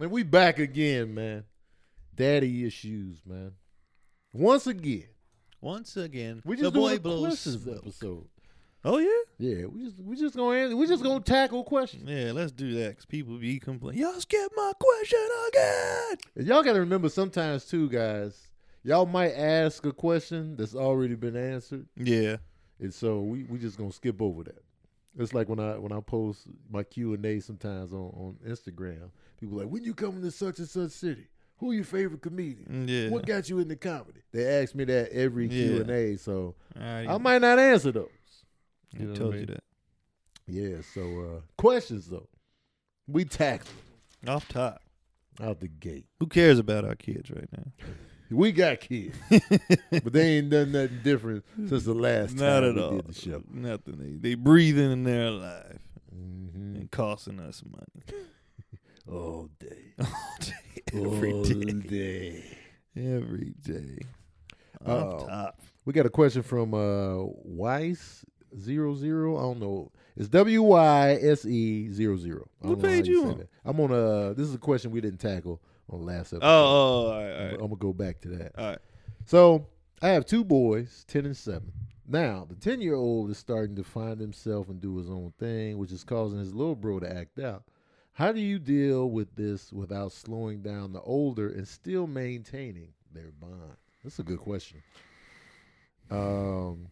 and we back again, man. Daddy issues, man. Once again, once again, we the just boy doing a blows episode. Oh yeah, Yeah, we just we just gonna answer, we just gonna tackle questions. yeah. Let's do that because people be complaining. Y'all skip my question again. And y'all got to remember sometimes too, guys. Y'all might ask a question that's already been answered, Yeah, and so we we just gonna skip over that. It's like when I when I post my Q and A sometimes on on Instagram. People like, when you coming to such and such city? Who your favorite comedian? Mm, yeah. What got you into comedy? They ask me that every Q and A, so I, I might not answer those. You know told I you that Yeah. So uh questions though, we tackle off top. out the gate. Who cares about our kids right now? We got kids, but they ain't done nothing different since the last time Not at we all. did the show. Nothing. They they breathing in their life hmm and costing us money All day, all day, every all day, day. every day. Uh-oh. Top. We got a question from uh Weiss zero zero. I don't know. It's W Y S E zero zero. What page you on? that. I'm on uh This is a question we didn't tackle on last episode. Oh, oh, all right, all I'm, gonna go back to that. all right. So I have two boys, ten and seven. Now the ten year old is starting to find himself and do his own thing, which is causing his little bro to act out. How do you deal with this without slowing down the older and still maintaining their bond? That's a good question. Um,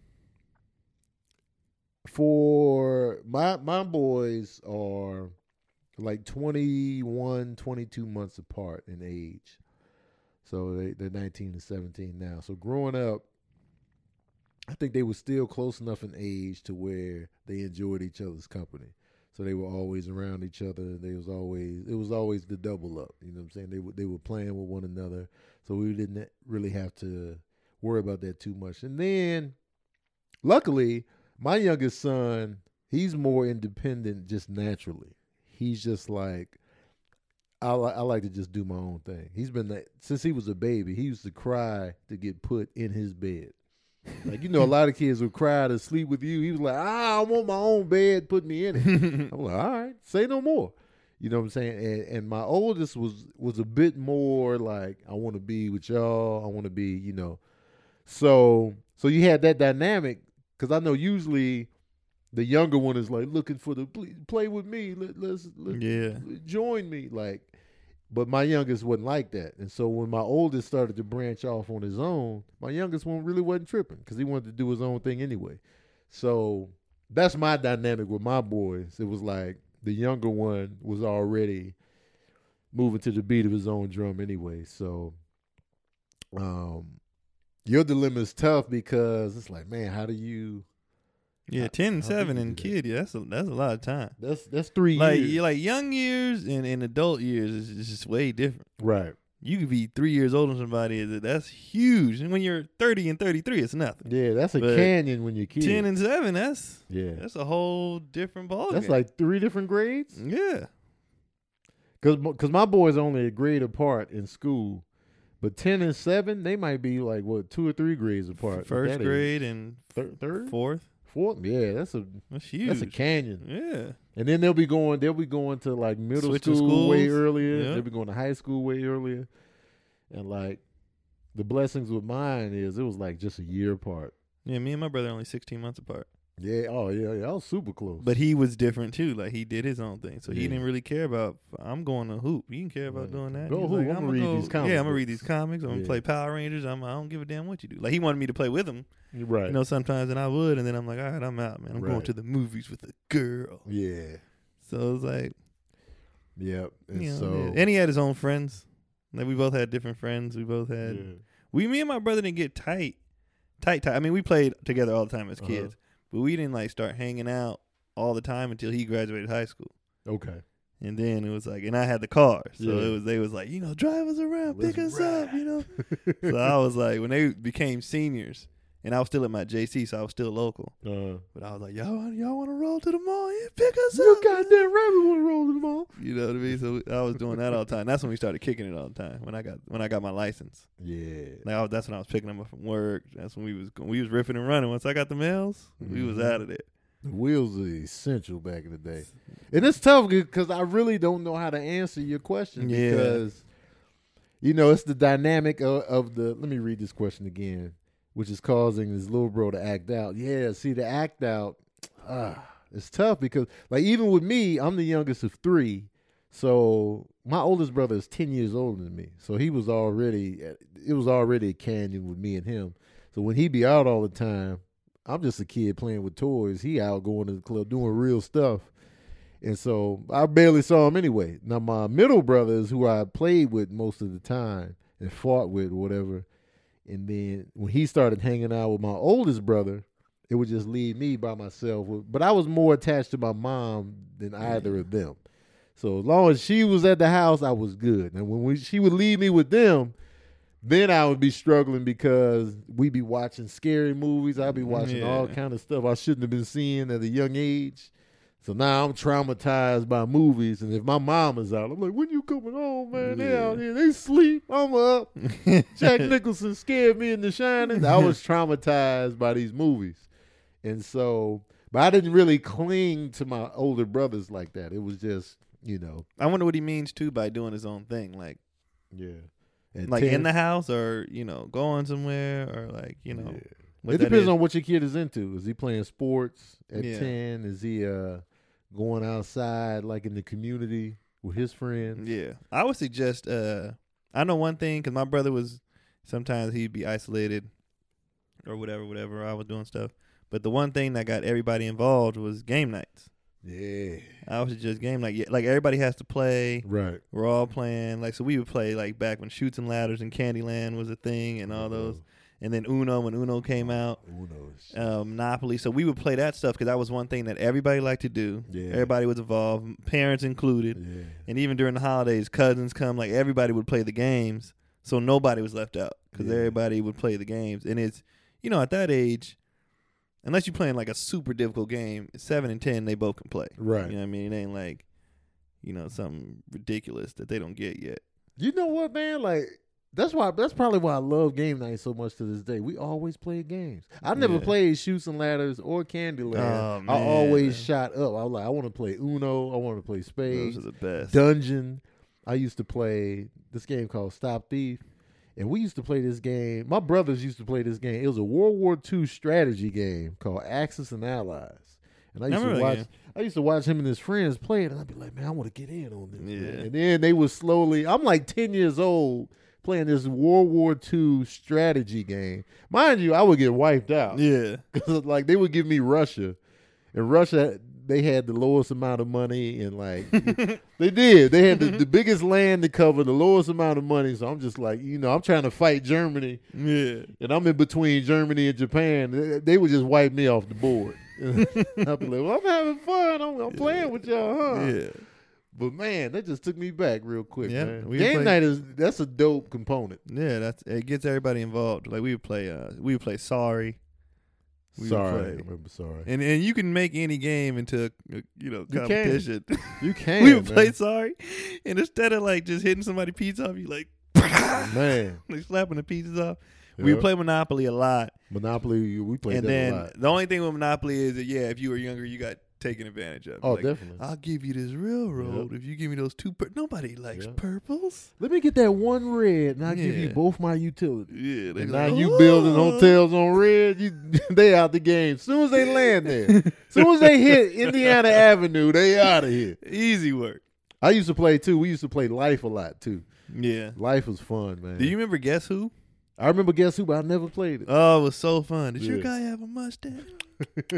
for my my boys are like 21, 22 months apart in age. So they, they're 19 and 17 now. So growing up, I think they were still close enough in age to where they enjoyed each other's company. So they were always around each other. They was always it was always the double up. You know what I'm saying? They were they were playing with one another. So we didn't really have to worry about that too much. And then luckily, my youngest son, he's more independent just naturally. He's just like I, li- I like to just do my own thing. He's been that since he was a baby. He used to cry to get put in his bed. Like you know, a lot of kids would cry to sleep with you. He was like, "Ah, I want my own bed. Put me in it." I'm like, "All right, say no more." You know what I'm saying? And, and my oldest was was a bit more like, "I want to be with y'all. I want to be," you know. So so you had that dynamic because I know usually the younger one is like looking for the "Please play with me. Let, let's let, Yeah. join me. Like, but my youngest wasn't like that, and so when my oldest started to branch off on his own, my youngest one really wasn't tripping because he wanted to do his own thing anyway. So that's my dynamic with my boys. It was like the younger one was already moving to the beat of his own drum anyway. So, um, your dilemma is tough because it's like, man, how do you? Yeah, How- ten and seven you and do that? kid. Yeah, that's a that's a lot of time. That's that's three Like years, like young years and, and adult years is is just way different. right? You could be three years older than somebody. That's huge. And when you're thirty and thirty three, it's nothing. Yeah, that's a But canyon when you're kids. Ten and seven, that's yeah, that's a whole different ball. that's like three different grades. yeah. Cause, cause my boys only a grade apart in school, but ten and seven they might be like what two or three grades apart. First that age. grade and Thir- third, fourth. Fourth. Yeah, that's a That's huge. that's a canyon. Yeah. And then they'll be going they'll be going to like middle Switching school way earlier. Yeah. They'll be going to high school way earlier. And like the blessings with mine is it was like just a year apart. Yeah, me and my brother are only sixteen months apart. Yeah. Oh yeah. Yeah. I was super close. But he was different too. Like he did his own thing, so he Yeah. didn't really care about. I'm going to hoop. He didn't care about Right. doing that. Go He was hoop. like, I'ma "I'ma read these comic Yeah, I'm gonna read these comics. I'm gonna Yeah. play Power Rangers. I'm, I don't give a damn what you do. Like he wanted me to play with him, right. you know, sometimes, and I would, and then I'm like, all right, I'm out, man. I'm going Right. to the movies with a girl. yeah. So it was like, Yep. And you know, so yeah. and he had his own friends. Like we both had different friends. We both had. yeah. We, me and my brother didn't get tight, tight, tight. I mean, we played together all the time as Uh-huh. kids, but we didn't like start hanging out all the time until he graduated high school. Okay. And then it was like, and I had the car, so Yeah. it was they was like, you know, drive us around, Let's pick us up, you know. so I was like, when they became seniors, and I was still at my JC, so I was still local. Uh, But I was like, y'all, want- y'all want to roll to the mall? Yeah, pick us you up. goddamn right we want to roll to the mall. You know what I mean? So I was doing that all the time. That's when we started kicking it all the time. When I got when I got my license, Yeah. like I was, that's when I was picking them up from work. That's when we was we was ripping and running. Once I got the mails, we was Mhm. out of there. The wheels are essential back in the day. And it's tough because I really don't know how to answer your question Yeah. because, you know, it's the dynamic of, of the. Let me read this question again, which is causing this little bro to act out. Yeah, see, the act out, ah, it's tough because, like, even with me, I'm the youngest of three. So my oldest brother is 10 years older than me. So he was already, it was already a canyon with me and him. So when he be out all the time, I'm just a kid playing with toys. He out going to the club doing real stuff. And so I barely saw him anyway. Now my middle brother is who I played with most of the time and fought with whatever. And then when he started hanging out with my oldest brother, it would just leave me by myself. But I was more attached to my mom than either of them. So as long as she was at the house, I was good. And when we, she would leave me with them, then I would be struggling because we'd be watching scary movies. I'd be watching all kind of stuff I shouldn't have been seeing at a young age. So now I'm traumatized by movies, and if my mom is out, I'm like, "When you coming home, man? They Yeah. out here, they sleep. I'm up." Jack Nicholson scared me in The Shining. I was traumatized by these movies, and so, but I didn't really cling to my older brothers like that. It was just, you know, I wonder what he means too by doing his own thing, like yeah, At like 10 in the house or you know going somewhere or like you know. Yeah. it depends on what your kid is into. Is he playing sports at Yeah. ten? Is he uh going outside like in the community with his friends? Yeah, I would suggest. uh I know one thing because my brother was sometimes he'd be isolated or whatever, whatever. I was doing stuff, but the one thing that got everybody involved was game nights. Yeah. I was just game night. Yeah, Like everybody has to play. Right. We're all playing. Like so, we would play like back when Chutes and ladders and Candyland was a thing and all those. And then Uno when Uno came out, Who knows? um, Monopoly. So we would play that stuff because that was one thing that everybody liked to do. Yeah. Everybody was involved, parents included. yeah. And even during the holidays, cousins come, like everybody would play the games, so nobody was left out because Yeah. everybody would play the games. And it's, you know, at that age, unless you're playing like a super difficult game, seven and ten they both can play. Right. You know what I mean? It ain't like, you know, something ridiculous that they don't get yet. You know what, man? Like that's why that's probably why I love game night so much to this day. We always play games. I never Yeah. played Chutes and ladders or Candyland. Oh, I always shot up. I was like, I want to play Uno. I want to play Spades. Those are the best. Dungeon. I used to play this game called Stop Thief. And we used to play this game. My brothers used to play this game. It was a World War II strategy game called Axis and Allies. And I used to watch game. I used to watch him and his friends play it and I'd be like, man, I want to get in on this. man." Yeah. And then they would slowly I'm like 10 years old playing this World War II strategy game. Mind you, I would get wiped out. Yeah. Cause like they would give me Russia, and Russia they had the lowest amount of money, and like they did, they had the, the biggest land to cover, the lowest amount of money. So I'm just like, you know, I'm trying to fight Germany, Yeah. and I'm in between Germany and Japan. They, they would just wipe me off the board. I'd be like, well, I'm having fun. I'm, I'm playing with y'all, huh? Yeah. But man, that just took me back real quick, Yeah, man. we Game play- night is that's a dope component. Yeah, that's it gets everybody involved. Like we would play uh we would play sorry. We would sorry, play. I remember. Sorry, And and you can make any game into you know You can. competition. you can. we would man. play sorry, and instead of like just hitting somebody pizza off, you like man. like slapping the pizzas off. We would play Monopoly a lot, Monopoly. We played and that a then lot. the only thing with Monopoly is that yeah, if you were younger, you got taken advantage of. Oh, Like, definitely. I'll give you this railroad if you give me those two. Pur- Nobody likes Yeah. purples. Let me get that one red, and I'll give you both my utilities. Yeah, they And like, now you building hotels on red, you they out the game. Soon as they land there, soon as they hit Indiana Avenue, they out of here. Easy work. I used to play too. We used to play Life a lot too. Yeah. Life was fun, man. Do you remember Guess Who? I remember Guess Who, but I never played it. Oh, it was so fun. Did your guy have a mustache?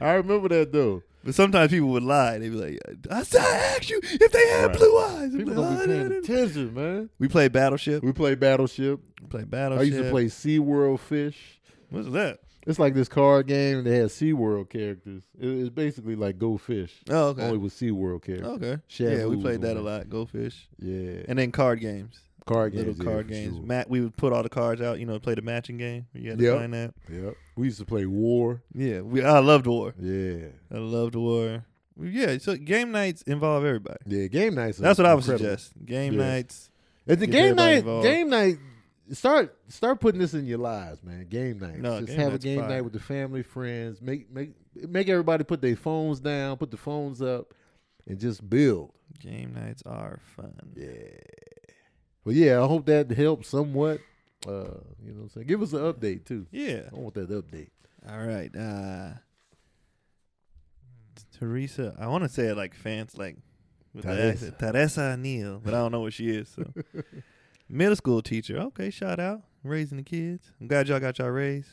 I remember that though. But sometimes people would lie. They'd be like, I said I asked you if they had Right. blue eyes. People like, "Oh, be paying attention, man. We played Battleship. We played Battleship. We played Battleship. I used to play SeaWorld Fish. What's that? It's like this card game. They had SeaWorld characters. It, it's basically like Go Fish, Oh, okay. only with SeaWorld characters. Oh, okay. Shabu yeah, we played that a lot. Go fish. Yeah, And then card games. Card games. little card for games. sure. Matt, we would put all the cards out. You know, play the matching game. You had to Yep. find that. Yep. We used to play War. Yeah, we. I loved war. Yeah. I loved war. Yeah, so game nights involve everybody. Yeah. Game nights. That's what I would incredible. suggest. Game Yeah. nights. And the game night, involved. game night, start start putting this in your lives, man. Game night. No, Just have a game fire. night with the family, friends. Make make make everybody put their phones down, put the phones up, and just build. Game nights are fun. Yeah. Well, yeah. I hope that helps somewhat. Uh, you know, what I'm saying, give us an update too. Yeah. I want that update. All right. Uh Teresa, I want to say it like fans like with Teresa. Teresa Neal, but I don't know what she is. So middle school teacher. Okay, shout out raising the kids. I'm glad y'all got y'all raised.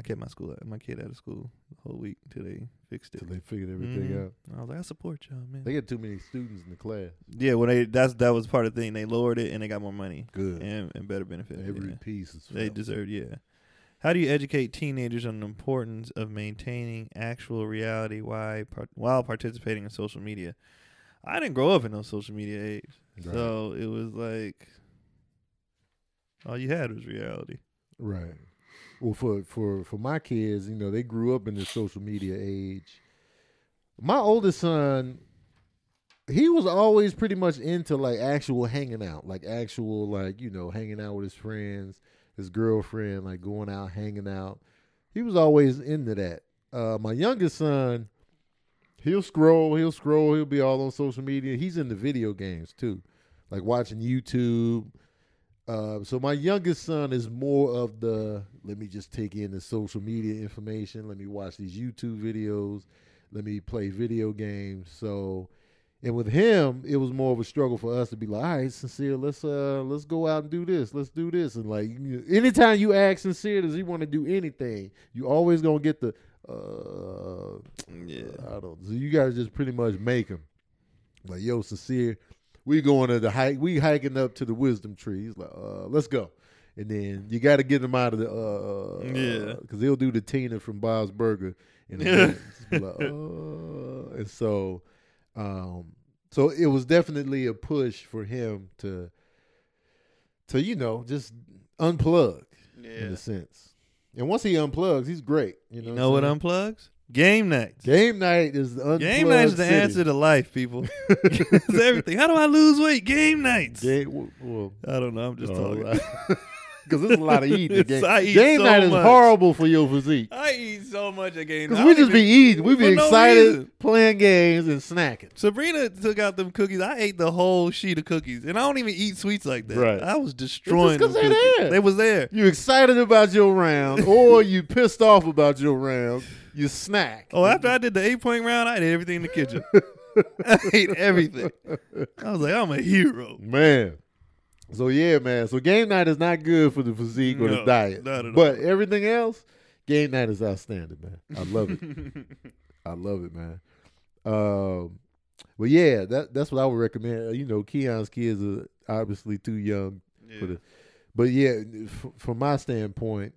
I kept my school my kid out of school the whole week until they fixed it. Till they figured everything Mhm. out. I was like, I support y'all, man. They got too many students in the class. yeah, when they that's that was part of the thing. They lowered it and they got more money Good. and, and better benefits. Every yeah. piece is. They deserve, yeah. How do you educate teenagers on the importance of maintaining actual reality while while participating in social media? I didn't grow up in no social media age, Right. so it was like all you had was reality. Right. Well, for for for my kids, you know, they grew up in the social media age. My oldest son, he was always pretty much into like actual hanging out, like actual like you know hanging out with his friends, his girlfriend, like going out hanging out. He was always into that. Uh, my youngest son, he'll scroll, he'll scroll, he'll be all on social media. He's into video games too, like watching YouTube. Uh, so my youngest son is more of the let me just take in the social media information. Let me watch these YouTube videos. Let me play video games. So, and with him, it was more of a struggle for us to be like, all right, sincere, let's uh, let's go out and do this. Let's do this. And like, anytime you ask sincere, does he want to do anything? You always gonna get the uh, Yeah. I don't. So you gotta just pretty much make him like, yo, sincere. We going to the hike. We hiking up to the wisdom tree. He's like, uh, let's go. And then you got to get him out of the uh, Yeah. because he'll do the Tina from Bob's Burger. And Yeah. like, uh, and so, um, so it was definitely a push for him to, to you know, just unplug in a sense. And once he unplugs, he's great. You know, You know what I'm unplugs? Game night. Game night is the Game nights is the city. answer to life, people. it's everything. How do I lose weight? Game nights. Game, well, I don't know. I'm just talking. because there's a lot of eating. Game, I eat game so night is horrible for your physique. I eat so much at game. Because night. we just be eating, we be for no excited, playing games and snacking. Sabrina took out them cookies. I ate the whole sheet of cookies, and I don't even eat sweets like that. Right. I was destroying It's just 'cause them they there. They was there. You excited about your round, or you pissed off about your round. You snack. Oh, after I did the eight point round, I ate everything in the kitchen. I ate everything. I was like, I'm a hero. man. So yeah, man. So game night is not good for the physique or the diet, but everything else, game night is outstanding, man. I love it. I love it, man. Um, well, yeah, that that's what I would recommend. You know, Keon's kids are obviously too young for the, but yeah, f- from my standpoint,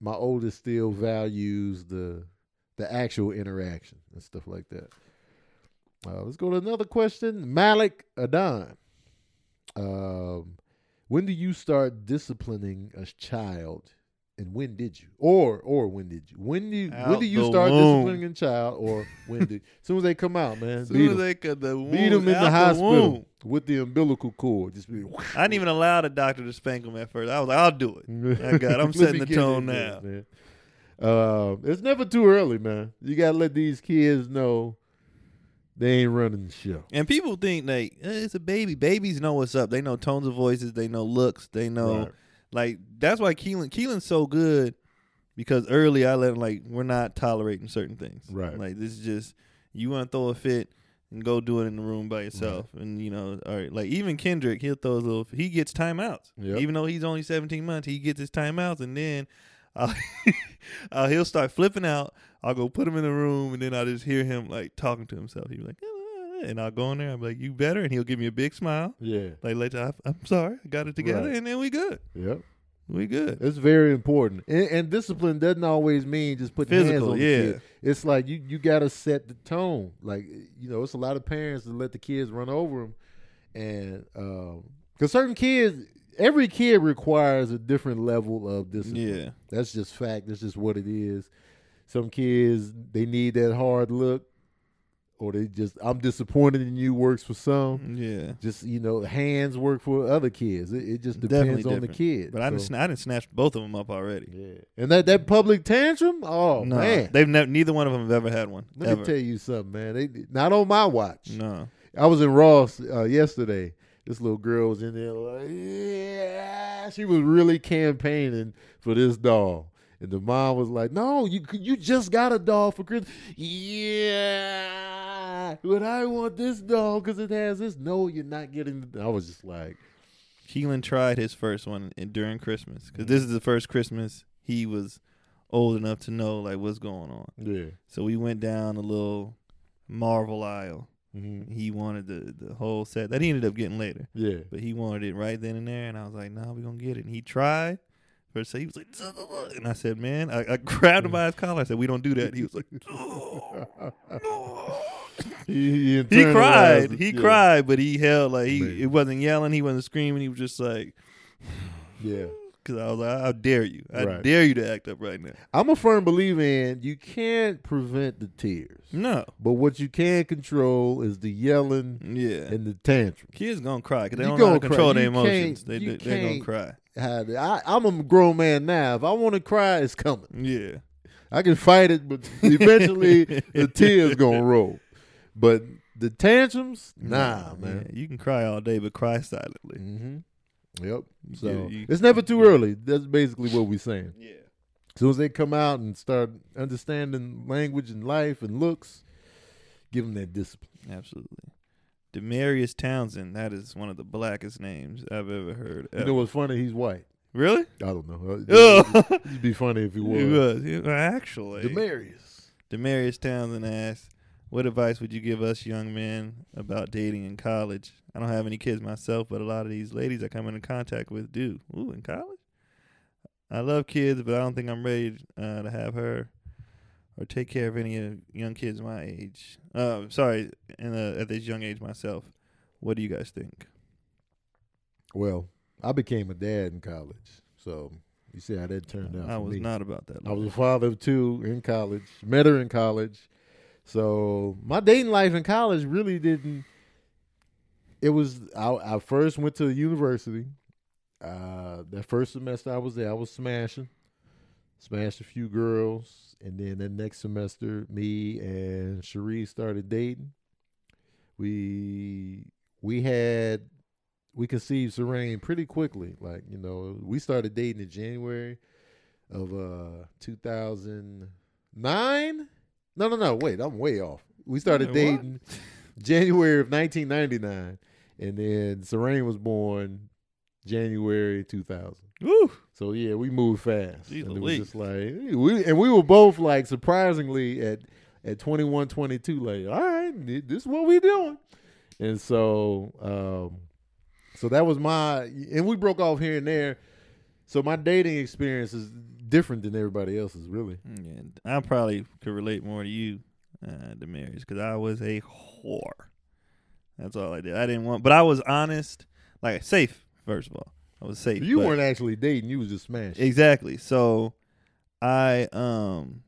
my oldest still values the the actual interaction and stuff like that. Uh, let's go to another question. Malik Adan. Um, when do you start disciplining a child, and when did you, or or when did you? When do you, when do you start womb. disciplining a child, or when do? As soon as they come out, man, As beat soon as 'em. they cut the womb, beat them in out the hospital with the umbilical cord. Just be. I didn't even allow the doctor to spank him at first. I was like, I'll do it. I got. I'm setting the tone now. this. Um, it's never too early, man. You gotta let these kids know they ain't running the show. And people think like eh, it's a baby. Babies know what's up. They know tones of voices. They know looks. They know Right. like that's why Keelan Keelan's so good because early I let him like we're not tolerating certain things. Right. Like this is just you want to throw a fit and go do it in the room by yourself. And you know, all right. Like even Kendrick, he'll throw his little. He gets timeouts. Yep. Even though he's only 17 months, he gets his timeouts, and then. I'll, uh, he'll start flipping out. I'll go put him in the room, and then I'll just hear him like talking to himself. He'll be like, "Ah," and I'll go in there. I'm like, "You better," and he'll give me a big smile. Yeah. Like, later, I'm sorry, I got it together, Right. and then we good. Yep. we good. It's very important, and, and discipline doesn't always mean just putting hands Physical, on the yeah. kid. It's like you you got to set the tone. Like you know, it's a lot of parents that let the kids run over them, and because certain kids, every kid requires a different level of discipline. Yeah, That's just fact. That's just what it is. Some kids they need that hard look, or they just I'm disappointed in you works for some. yeah. Just you know, hands work for other kids. It, it just depends on the kid. But I didn't, So, I didn't snatch both of them up already. yeah, and that that public tantrum. Oh no, man, they've never. Neither one of them have ever had one. let ever. me tell you something, man. They not on my watch. No. I was in Ross uh, yesterday. This little girl was in there like, yeah. She was really campaigning for this doll. And the mom was like, "No, you you just got a doll for Christmas." Yeah, but I want this doll because it has this. No, you're not getting. The, I was just like, Keelan tried his first one in, during Christmas because this is the first Christmas he was old enough to know like what's going on. "Yeah, So we went down a little Marvel aisle. Hmm He wanted the the whole set that he ended up getting later, yeah." but he wanted it right then and there. And I was like, "No, nah, we gonna get it." And he tried. First, he was like, and I said, "Man," I, I grabbed him by his collar. I said, "We don't do that." He was like, he, he, he cried. He Yeah. cried, but he held like he. Man. It wasn't yelling. He wasn't screaming. He was just like, Yeah, because I was like, "How dare you? I Right. dare you to act up right now." I'm a firm believer in you can't prevent the tears, No, but what you can control is the yelling yeah, and the tantrum. kids gonna cry because they You don't know to control their emotions. They you they they gonna cry. I, I'm a grown man now. If I want to cry, it's coming. Yeah, I can fight it, but eventually the tears gonna roll. But the tantrums, nah, man. Yeah, you can cry all day, but cry silently. hmm Yep. So get- you- it's never too early. That's basically what we're saying. Yeah. As soon as they come out and start understanding language and life and looks, give them that discipline. Absolutely. Demarius Townsend, that is one of the blackest names I've ever heard. You know what's funny? He's white. really? I don't know. Oh, It'd be funny if he was. he was. He- Actually, Demarius. Demarius Townsend asked, "What advice would you give us young men about dating in college? I don't have any kids myself, but a lot of these ladies I come into contact with do. Ooh, in college? I love kids, but I don't think I'm ready uh, to have her or take care of any uh, young kids my age. Uh, sorry, in a, at this young age myself. What do you guys think? Well, I became a dad in college, so you see how that turned out. I was me. not about that. I was a father of two in college. Met her in college, so my dating life in college really didn't. It was I, I first went to the university. Uh, that first semester I was there, I was smashing, smashed a few girls, and then the next semester, me and Cherie started dating. We we had we conceived Serene pretty quickly. Like you know, we started dating in January of uh 2009. No, no, no. Wait, I'm way off. We started dating January of 1999, and then Serene was born January 2000. Woo! So yeah, we moved fast. Jeez and it was just like we and we were both like surprisingly at at 21, 22, like, all right, this is what we doing. And so um so that was my and we broke off here and there. So my dating experience is different than everybody else's, really. Yeah, I probably could relate more to you, uh, Demarius, because I was a whore. That's all I did. I didn't want, but I was honest, like safe. First of all, I was safe. You but- weren't actually dating, you was just smashing. exactly. So, I um,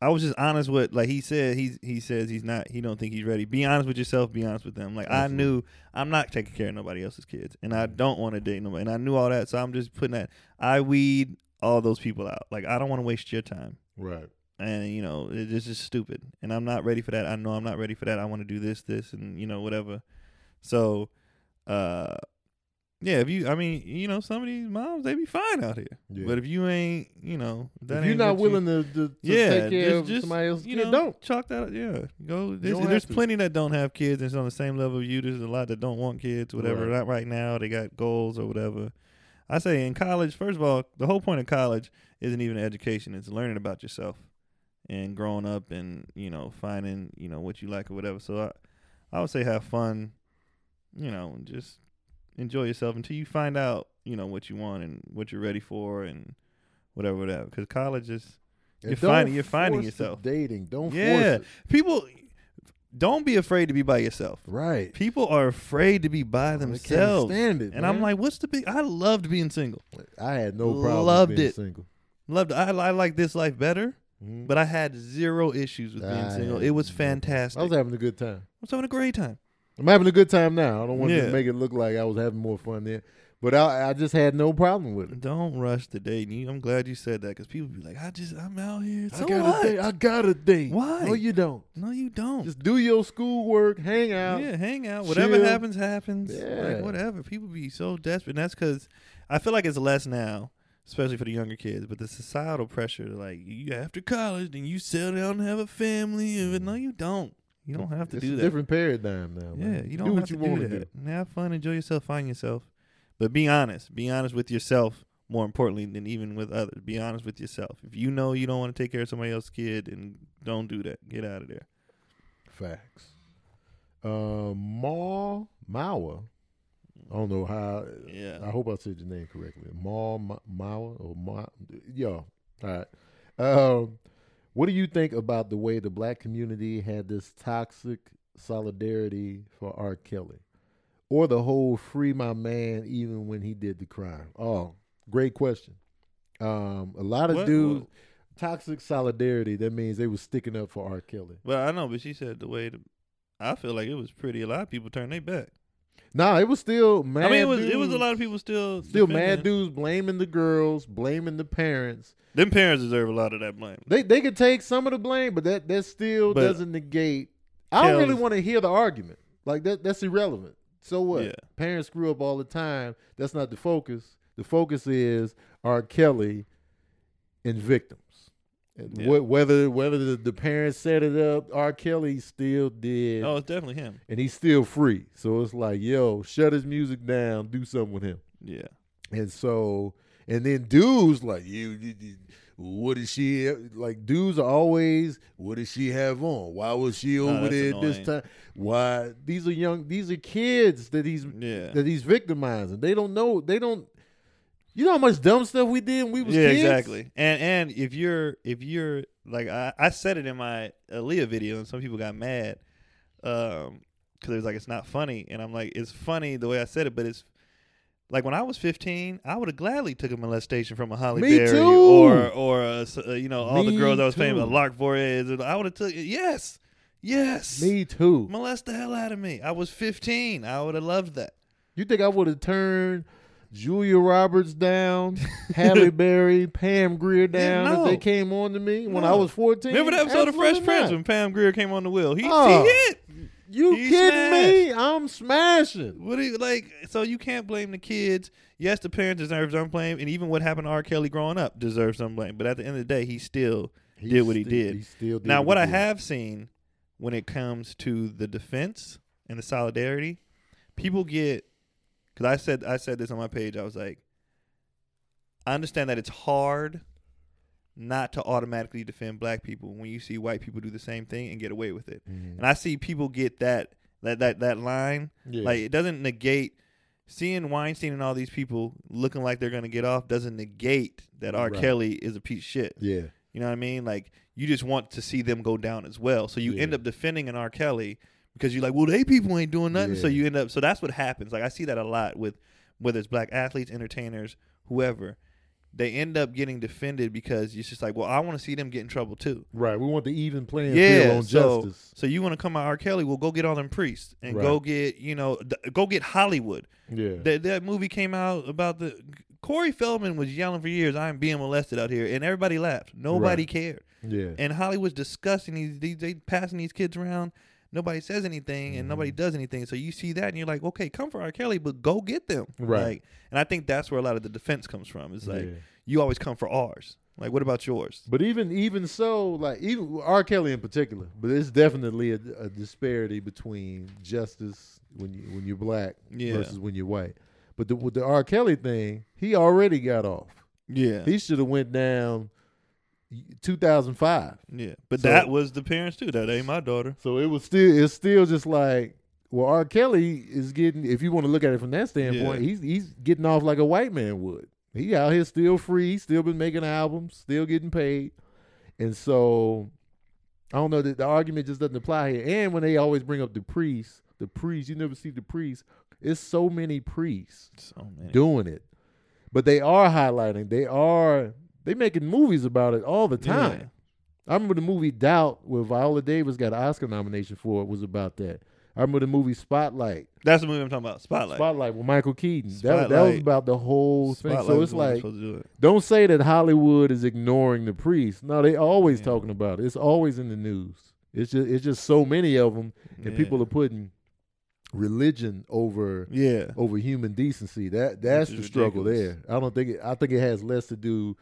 I was just honest with like he said. He's he says he's not. He don't think he's ready. Be honest with yourself. Be honest with them. Like I knew I'm not taking care of nobody else's kids, and I don't want to date nobody. And I knew all that, so I'm just putting that. I weed all those people out. Like I don't want to waste your time Right. And you know it- it's just stupid. And i'm not ready for that. I know i'm not ready for that. I want to do this this and you know whatever. So uh yeah if you i mean you know some of these moms they be fine out here. Yeah. but if you ain't you know that if you're not what you- willing to, to, to yeah take care just, of just, somebody else's you kid, know don't. chalk that yeah. Go there's, there's plenty that don't have kids. And it's on the same level of you. There's a lot that don't want kids whatever. Right. not right now. They got goals or whatever. I say in college first of all the whole point of college isn't even education. It's learning about yourself and growing up and you know finding you know what you like or whatever so i i would say have fun you know and just enjoy yourself until you find out, you know, what you want and what you're ready for and whatever, whatever. Because college is And You're finding- you're finding yourself. Dating. Don't yeah. force it. People don't be afraid to be by yourself. Right. People are afraid to be by I can't themselves. stand it, And I'm like, what's the big? I loved being single. I had no problem Loved being it. single. Loved. I, I like this life better, Mhm. but I had zero issues with being I single. It was fantastic. I was having a good time. I was having a great time. I'm having a good time now. I don't want Yeah. to make it look like I was having more fun there, but I, I just had no problem with it. Don't rush the dating. I'm glad you said that because people be like, I just I'm out here. So I got what? a date. I got a date. Why? No, you don't. no, you don't. Just do your schoolwork, hang out. yeah, hang out. Whatever happens, happens. Yeah. Like whatever. People be so desperate. And that's because I feel like it's less now, especially for the younger kids. But the societal pressure, like you after college, then you settle down and have a family. And no, you don't. You don't have to it's do a that. different paradigm now. Yeah, you don't do have what to you do that. And Have fun, enjoy yourself, find yourself. But be honest. Be honest with yourself. More importantly than even with others, be honest with yourself. If you know you don't want to take care of somebody else's kid, and don't do that. Get out of there. Facts. Uh, Ma Mawa. I don't know how. Yeah. I hope I said your name correctly. Ma Ma- Mawa or Ma. Yo, all right. Um, what do you think about the way the black community had this toxic solidarity for R. Kelly, or the whole "free my man" even when he did the crime? Oh, great question. Um, a lot of What- dudes what- toxic solidarity. That means they were sticking up for R. Kelly. Well, I know, but she said the way the, I feel like it was pretty. A lot of people turned their back. Nah, it was still mad. I mean, it was it was a lot of people still Still mad dudes blaming the girls, blaming the parents. Them parents deserve a lot of that blame. They they could take some of the blame, but that that still But- doesn't negate. I don't really want to hear the argument. Like that that's irrelevant. So what? Yeah. Parents screw up all the time. That's not the focus. The focus is R. Kelly and victims. Yeah. whether whether the, the parents set it up, R. Kelly still did, Oh, it's definitely him. and he's still free. So it's like, yo, shut his music down, do something with him. Yeah. And so, and then dudes like you, you, you- what did she like? Dudes are always, what did she have on? Why was she over there at this time? Why? These are young. These are kids that he's Yeah. that he's victimizing. They don't know. They don't. You know how much dumb stuff we did when we was yeah, kids. exactly. And and if you're if you're like I, I said it in my Aaliyah video, and some people got mad um because it was like it's not funny, and I'm like it's funny the way I said it, but it's like when I was 15, I would have gladly took a molestation from a Halle Me Berry too. or or a s uh, you know all the girls I was famous, too. Lark Voorhees. I would have took yes, yes, Me too. molest the hell out of me. I was 15. I would have loved that. You think I would have turned Julia Roberts down, Halle Berry, Pam Grier down no. if they came on to me when I was fourteen? Remember the episode of Fresh Prince when Pam Grier came on the wheel? He, Oh. he hit. You He kidding me? I'm smashing. What do you like? So you can't blame the kids. Yes, the parents deserve some blame, and even what happened to R. Kelly growing up deserves some blame. But at the end of the day, he still did what he sti- did. He still did now, what what he I did. have seen when it comes to the defense and the solidarity, people get because I said I said this on my page. I was like, I understand that it's hard not to automatically defend black people when you see white people do the same thing and get away with it. Mhm. And I see people get that that that that line Yeah. like it doesn't negate seeing Weinstein and all these people looking like they're gonna get off doesn't negate that R. Right. Kelly is a piece of shit. yeah, You know what I mean? Like you just want to see them go down as well. So you Yeah. end up defending an R. Kelly because you're like, well, they people ain't doing nothing. So you end up. So that's what happens. Like I see that a lot with whether it's black athletes, entertainers, whoever. They end up getting defended because it's just like, well, I want to see them get in trouble too. right. We want the even playing Yeah, field on so justice. so you want to come at R. Kelly? Well, go get all them priests and go get you know th- go get Hollywood. Yeah, That that movie came out about the Corey Feldman was yelling for years, "I'm being molested out here," and everybody laughed. Nobody Right. cared. yeah, And Hollywood's discussing these, these they passing these kids around. Nobody says anything and nobody Mm-hmm. does anything. So you see that and you're like, okay, come for R. Kelly, but go get them. Right. Like, and I think that's where a lot of the defense comes from. It's like Yeah. you always come for ours. Like, what about yours? But even even so, like even R. Kelly in particular, but it's definitely a, a disparity between justice when you when you're black Yeah. versus when you're white. But the, with the R. Kelly thing, he already got off. Yeah. He should have went down 2005. yeah. But So- that was the parents too. That ain't my daughter. So it was still it's still just like well, R. Kelly is getting. If you want to look at it from that standpoint, Yeah. he's he's getting off like a white man would. He out here still free, still been making albums, still getting paid, and so I don't know. that the argument just doesn't apply here. And when they always bring up the priests, the priests, you never see the priests. It's so many priests So many. doing it, but they are highlighting. They are they making movies about it all the time. Yeah. I remember the movie Doubt, where Viola Davis got an Oscar nomination for it, was about that. I remember the movie Spotlight. That's the movie I'm talking about. Spotlight. Spotlight with Michael Keaton. That, that was about the whole thing. Spotlight So it's the one that's like, it. don't say that Hollywood is ignoring the priests. No, they always Yeah. talking about it. It's always in the news. It's just it's just so many of them, and Yeah. people are putting religion over Yeah. over human decency. That that's the struggle ridiculous. there. I don't think it, I think it has less to do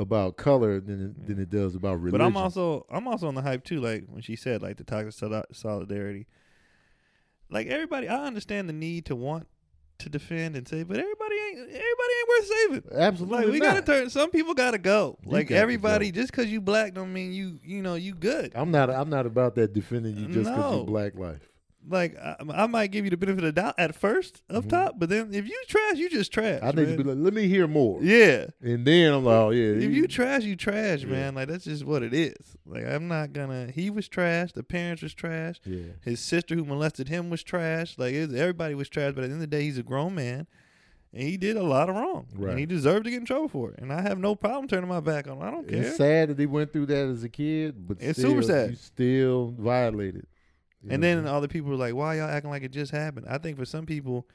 about color than it, mm. than it does about religion. But I'm also I'm also on the hype too. Like when she said like the toxic soli- solidarity. Like everybody, I understand the need to want to defend and say, but everybody ain't everybody ain't worth saving. absolutely Like we not. gotta turn. Some people gotta go. You Like got to everybody, go. just because you black don't mean you you know you good. I'm not. I'm not about that defending you just because No. you black life. Like I, I might give you the benefit of the doubt at first up Mhm. top, but then if you trash, you just trash. I need to be like, let me hear more. yeah. And then I'm like, oh yeah. If you trash, you trash, Yeah. man. Like that's just what it is. Like I'm not gonna. He was trash. The parents was trash. yeah. His sister who molested him was trash. Like it, everybody was trash. But at the end of the day, he's a grown man, and he did a lot of wrong, Right. and he deserved to get in trouble for it. And I have no problem turning my back on. him. I don't care. It's sad that he went through that as a kid, but It's still, super sad. You still violated. You And then all the people were like, "Why y'all acting like it just happened?" I think for some people,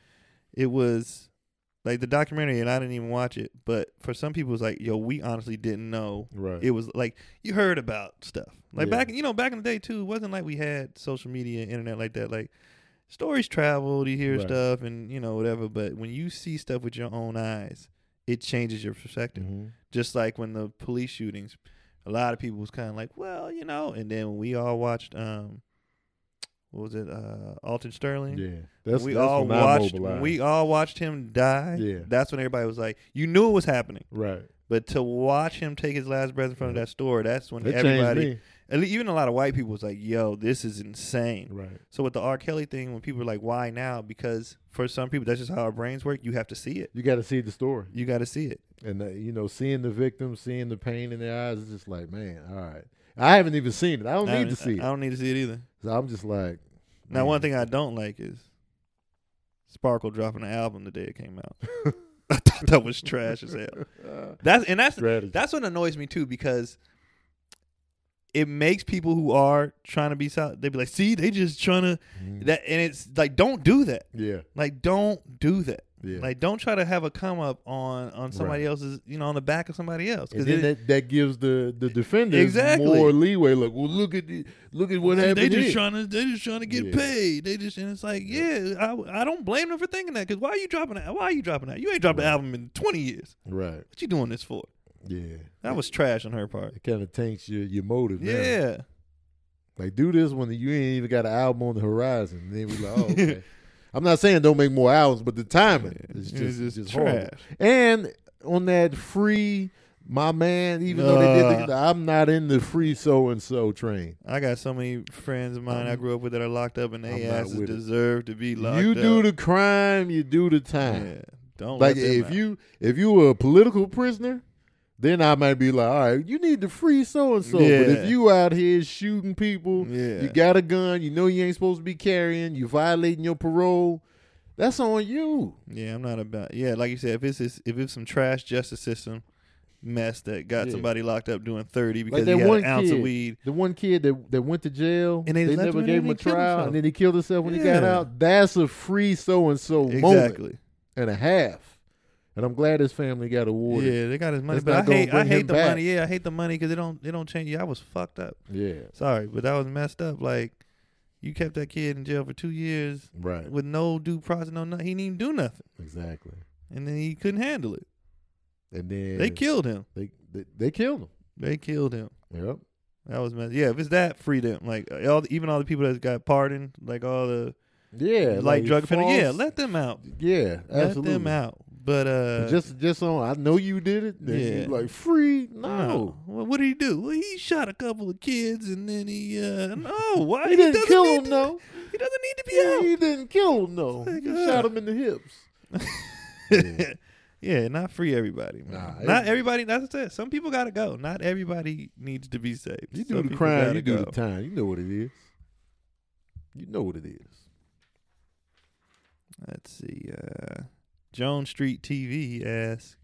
it was like the documentary, and I didn't even watch it. But for some people, it's like, "Yo, we honestly didn't know." right? It was like you heard about stuff like Yeah. back, you know, back in the day too. It wasn't like we had social media, internet like that. Like stories traveled, you hear Right. stuff, and you know whatever. But when you see stuff with your own eyes, it changes your perspective. Mhm. Just like when the police shootings, a lot of people was kind of like, well, you know. And then we all watched, um, what was it, uh, Alton Sterling? Yeah, that's we that's all watched. We all watched him die. Yeah. that's when everybody was like, you knew it was happening. right. But to watch him take his last breath in front of that store, that's when That everybody, me. at least even a lot of white people, was like, "Yo, this is insane." Right. So with the R. Kelly thing, when people are like, "Why now?" Because for some people, that's just how our brains work. You have to see it. You got to see the story, You got to see it. and uh, you know, seeing the victim, seeing the pain in their eyes, is just like, man, all right. I haven't even seen it. I don't I need to see I don't need to see it either. So I'm just like, Now, man. one thing I don't like is Sparkle dropping an album the day it came out. I thought that was trash as hell. That's and that's strategy. that's what annoys me too because it makes people who are trying to be solid. They be like, "See, they just trying to Mhm. that," and it's like, don't do that. yeah, Like, don't do that. Yeah. Like, don't try to have a come up on on somebody Right. else's, you know, on the back of somebody else. Because then that, that gives the the defender Exactly. more leeway. Like, well, look at the, look at what happened they just here. trying to they just trying to get Yeah. paid. They just and it's like, yeah, I I don't blame them for thinking that. Because why are you dropping that? Why are you dropping that? You ain't dropped an album in twenty years. right. What you doing this for? Yeah. That was trash on her part. It kind of taints your your motive. now. Yeah. Like do this when you ain't even got an album on the horizon. And then we like, oh, okay. I'm not saying don't make more albums, but the timing is It's just, just just trash. horrible. And on that free, my man, even though they did, the, uh, I'm not in the free so and so train. I got so many friends of mine I grew up with that are locked up, and they asses with it. deserve to be locked You up. do the crime, you do the time. yeah. Don't Like if out. you if you were a political prisoner, then I might be like, all right, you need to free so and so. But if you out here shooting people, yeah you got a gun, you know you ain't supposed to be carrying, you violating your parole, that's on you. yeah I'm not about yeah like you said if it's if it's some trash justice system mess that got Yeah. somebody locked up doing thirty because that he had one an ounce kid. of weed The one kid that that went to jail And they left never him gave him a and he killed trial, himself. and then he killed himself when he got out. That's a free so and so moment exactly and a half. And I'm glad his family got awarded. yeah they got his money That's but I hate I hate the back. money yeah I hate the money because they don't they don't change you I was fucked up Yeah, sorry but that was messed up like you kept that kid in jail for two years right. with no due process no nothing he didn't even do nothing Exactly. and then he couldn't handle it And then they killed him they, they they killed him. they killed him Yep. That was mess. Yeah, if it's that, freedom. Like uh, all, the, even all the people that got pardoned, like all the Yeah, like drug offenders. Yeah, let them out. Yeah, Let absolutely. them out. But uh, just just on, I know you did it. Yeah. like free? No, no. Well, what did he do? Well, he shot a couple of kids, and then he uh, no, why he didn't doesn't kill him. to- No, He doesn't need to be yeah, out. he didn't kill him. No, Like, he uh. shot him in the hips. yeah. yeah, not free everybody, man. Nah, not everybody. That's what I said. Some people gotta go. Not everybody needs to be saved. You Some do the crime, you do go. the time. You know what it is. You know what it is. Let's see. Uh, Joan Street TV asks,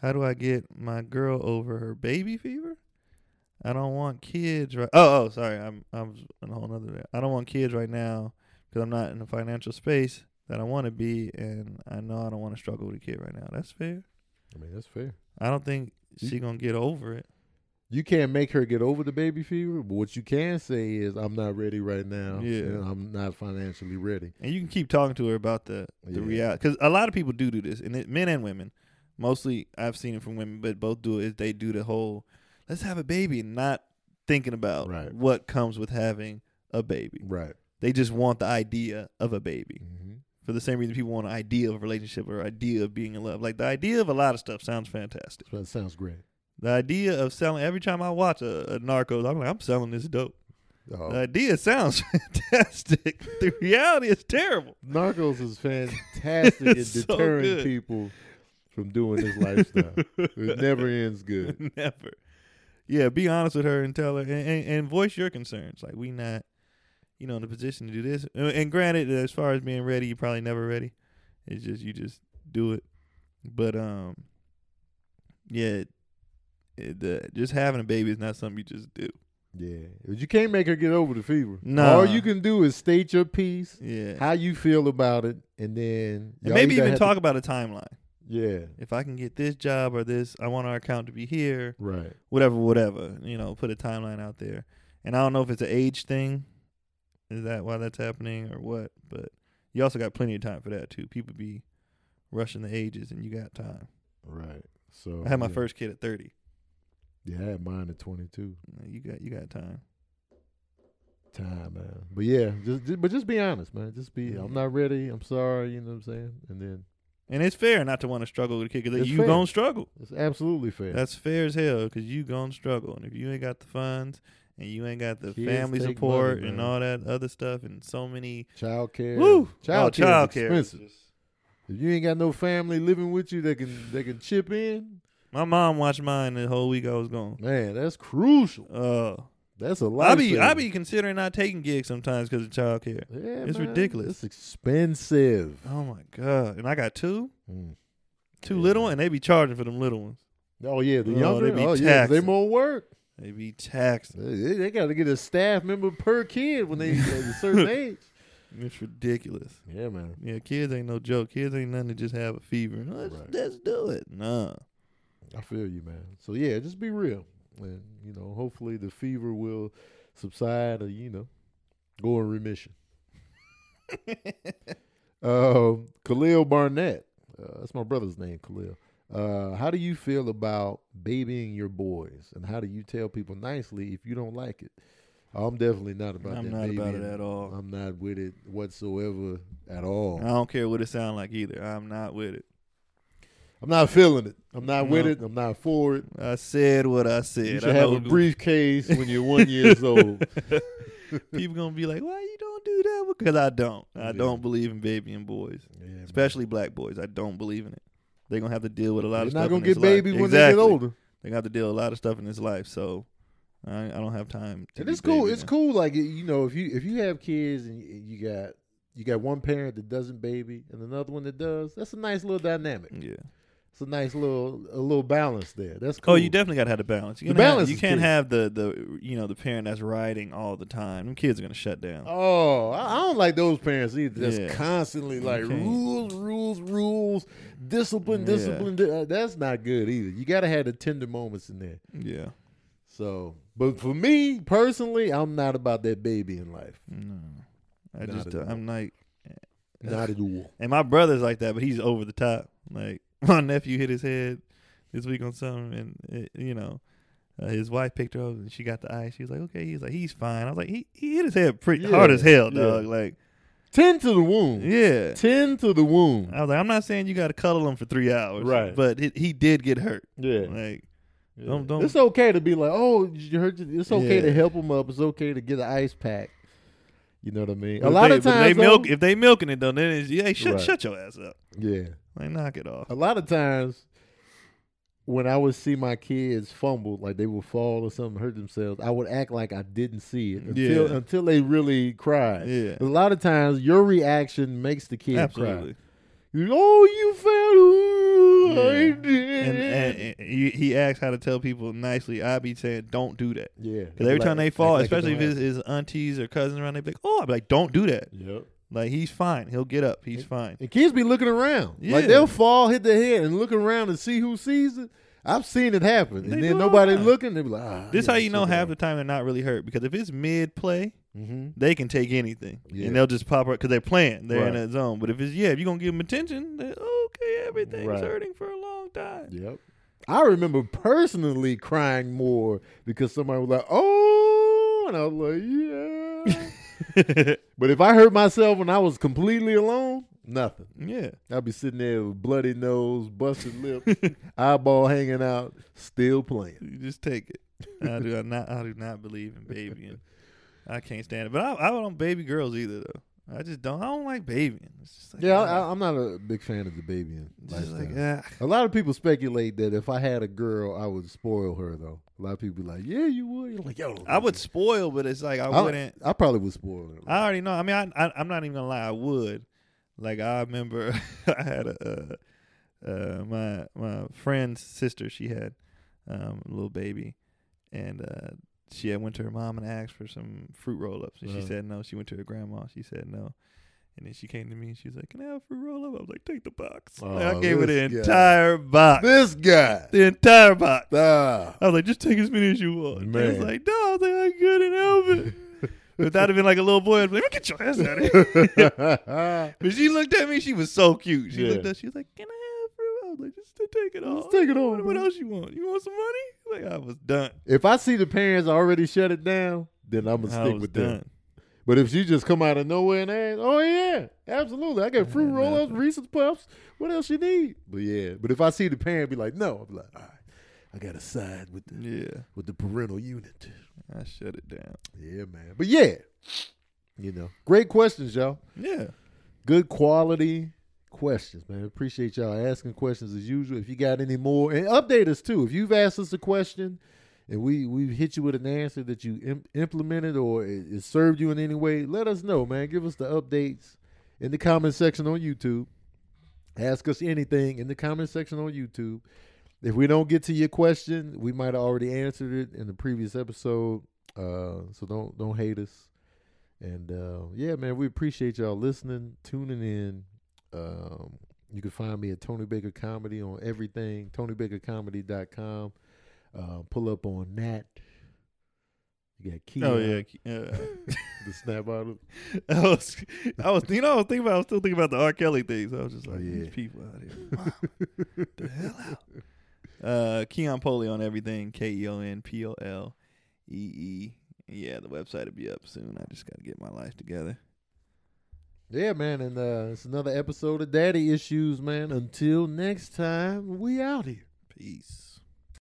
"How do I get my girl over her baby fever? I don't want kids right. Oh, oh, sorry. I'm I'm in a whole other. I don't want kids right now because I'm not in the financial space that I want to be, and I know I don't want to struggle with a kid right now. That's fair. I mean, that's fair. I don't think she gonna get over it. You can't make her get over the baby fever, but what you can say is, "I'm not ready right now. Yeah. and I'm not financially ready." And you can keep talking to her about the the Yeah. reality because a lot of people do do this, and it, men and women. Mostly, I've seen it from women, but both do it. They do the whole let's have a baby, and not thinking about Right. what comes with having a baby. Right. They just want the idea of a baby hmm for the same reason people want an idea of a relationship or idea of being in love. Like the idea of a lot of stuff sounds fantastic. That sounds great. The idea of selling every time I watch a, a Narcos, I'm like, I'm selling this dope. Oh, The idea sounds fantastic. the reality is terrible. Narcos is fantastic at so deterring good. people from doing this lifestyle. it never ends good. Never. Yeah, be honest with her and tell her and, and, and voice your concerns. Like we not, you know, in a position to do this. And, and granted, as far as being ready, you're probably never ready. It's just you just do it. But um, yeah, it, the, just having a baby is not something you just do. Yeah, but you can't make her get over the fever. Nah. all you can do is state your piece, Yeah, how you feel about it, and then and maybe even have to- talk about a timeline. yeah, If I can get this job or this, I want our account to be here. right. whatever, whatever. You know, put a timeline out there. And I don't know if it's an age thing. Is that why that's happening or what? But you also got plenty of time for that too. People be rushing the ages, and you got time. Right. So I had my yeah. first kid at thirty. Yeah, I had mine at 22. You got you got time. Time, man. But yeah, just, just but just be honest, man. Just be. Yeah. I'm not ready. I'm sorry. You know what I'm saying? And then And it's fair not to want to struggle with a kid because you fair. gonna struggle. it's absolutely fair. That's fair as hell because you gonna struggle. And if you ain't got the funds and you ain't got the Kids family support money, and all that other stuff and so many child care. woo Child oh, care child care. If you ain't got no family living with you that can that can chip in, My mom watched mine the whole week I was gone. man, that's crucial. Uh, That's a lot. I be I be considering not taking gigs sometimes because of childcare. Yeah, it's man. ridiculous. It's expensive. Oh my god! And I got two, Mm. two Yeah, little, and they be charging for them little ones. Oh yeah, the Oh, younger. they be oh yeah, they more work. They be taxing. They, got to get a staff member per kid when they at a certain age. It's ridiculous. Yeah, man. Yeah, kids ain't no joke. Kids ain't nothing to just have a fever. Let's, Right. let's do it. Nah. I feel you, man. So yeah, just be real, and you know, hopefully the fever will subside, or you know, go in remission. um, Khalil Barnett, uh, that's my brother's name, Khalil. Uh, how do you feel about babying your boys, and how do you tell people nicely if you don't like it? I'm definitely not about I'm that. not about it at all. I'm not with it whatsoever at all. I don't care what it sounds like either. I'm not with it. I'm not feeling it. I'm not with it. I'm not for it. I said what I said. You I should have know a briefcase when you're one years old. People gonna be like, "Why you don't do that?" Because I don't. I Yeah. don't believe in babying boys, Yeah, man. especially black boys. I don't believe in it. They're gonna have to deal with a lot They're of not gonna in this get babies life. when exactly. they get older. They have to deal with a lot of stuff in this life. So I, I don't have time. To And be it's cool. babying It's them. cool. Like you know, if you if you have kids and you, you got you got one parent that doesn't baby and another one that does, that's a nice little dynamic. Yeah. It's a nice little a little balance there. That's cool. Oh, you definitely got to have the balance. You The can't have- balance you can't key. have the the you know the parent that's riding all the time. Them kids are gonna shut down. Oh, I I don't like those parents either. That's Yeah. constantly like can't. rules, rules, rules, discipline, Yeah. discipline. di- uh, That's not good either. You got to have the tender moments in there. Yeah. So, but for me personally, I'm not about that baby in life. No. I not just uh, I'm like, Not at all. and my brother's like that, but he's over the top. Like my nephew hit his head this week on something, and it, you know. Uh, his wife picked her up and she got the ice. She was like, "Okay." He's like, "He's fine." I was like, "He he hit his head pretty Yeah, hard as hell, yeah. dog." Like, Ten to the wound. Yeah. Ten to the wound. I was like, I'm not saying you got to cuddle him for three hours, Right. But it, he did get hurt. Yeah. Like, Yeah. Don't- don't- It's okay to be like, oh, you hurt. It's okay to help him up. It's okay to get an ice pack. You know what I mean? a if lot they, of times, they though- milk. If they milking it though, then it's yeah, shut Right. shut your ass up. yeah. Like, knock it off. A lot of times, when I would see my kids fumble, like they would fall or something, hurt themselves, I would act like I didn't see it until Yeah. until they really cried. Yeah. A lot of times, your reaction makes the kid Absolutely. cry. Oh, you fell. I did. And, and, and he, he asks how to tell people nicely. I be saying, don't do that. yeah, Because every Like- time they fall, like especially if don't his, his aunties or cousins around, they be like, "Oh," I be like, "Don't do that." Yep. Like he's fine. He'll get up. He's fine. And kids be looking around. Yeah. Like they'll fall, hit their head, and look around and see who sees it. I've seen it happen. They and then nobody time. looking, they be like, ah. This how you know half the time they're not really hurt because if it's mid play, Mm-hmm. they can take anything Yeah. and they'll just pop up because they're playing. They're in that zone. But if it's yeah, if you're gonna give them attention, then okay, everything's Right. hurting for a long time. Yep. I remember personally crying more because somebody was like, oh, and I was like, yeah. but if I hurt myself when I was completely alone, nothing. yeah. I'd be sitting there with bloody nose, busted lips, eyeball hanging out, still playing. You just take it. I do not. I do not believe in babying. I can't stand it. But I, I don't baby girls either though. I just don't. I don't like babying. It's just like, Yeah, ah, I, I'm not a big fan of the babying. like ah. A lot of people speculate that if I had a girl, I would spoil her. Though a lot of people be like, "Yeah, you would." You're like, "Yo, I would spoil, but it's like I I, wouldn't. I probably would spoil her. I already know. I mean, I, I I'm not even gonna lie. I would. Like I remember, I had a uh, uh, my my friend's sister. She had um, a little baby, and uh, she had went to her mom and asked for some fruit roll ups, and she Uh-huh. said no. She went to her grandma. She said no. And then she came to me and she was like, "Can I have a fruit roll up?" I was like, "Take the box." Like, I Oh, gave her the guy. entire box. this guy. The entire box. Ah. I was like, just take as many as you want. And It's Man. like, no, I was like, I couldn't help it. if that'd have been like a little boy, I'd be like, get your ass out of here. but she looked at me, she was so cute. She Yeah. looked at she was like, Can I have fruit? I was like, just to take it off. take it off, What, what else you want? You want some money? Like I was done. if I see the parents already shut it down, then I'm gonna I stick with done. them. But if she just come out of nowhere and ask, oh yeah, absolutely, I got fruit Yeah, roll ups. Reese's Puffs. What else you need? But yeah, but if I see the parent be like, no, I'm like, all right, I got to side with the Yeah. with the parental unit. I shut it down. Yeah, man. But yeah, you know, great questions, y'all. Yeah. Good quality questions, man. Appreciate y'all asking questions as usual. If you got any more, and update us too. If you've asked us a question and we we hit you with an answer that you Im- implemented or it, it served you in any way, let us know, man. Give us the updates in the comment section on YouTube. Ask us anything in the comment section on YouTube. If we don't get to your question, we might have already answered it in the previous episode. Uh, so don't don't hate us. And uh, yeah, man, we appreciate y'all listening, tuning in. Um, you can find me at Tony Baker Comedy on everything, TonyBakerComedy.com. Uh, pull up on that. You got Key. Oh yeah. yeah. the snap out of I was, I was, you know, I was thinking about, I was still thinking about the R. Kelly things. I was just like, Oh, yeah. these people out here, wow, the hell out. Uh, Keon Polee on everything, K E O N P O L E E. Yeah, the website will be up soon. I just got to get my life together. Yeah, man, and uh, it's another episode of Daddy Issues, man. Until next time, we out here. Peace.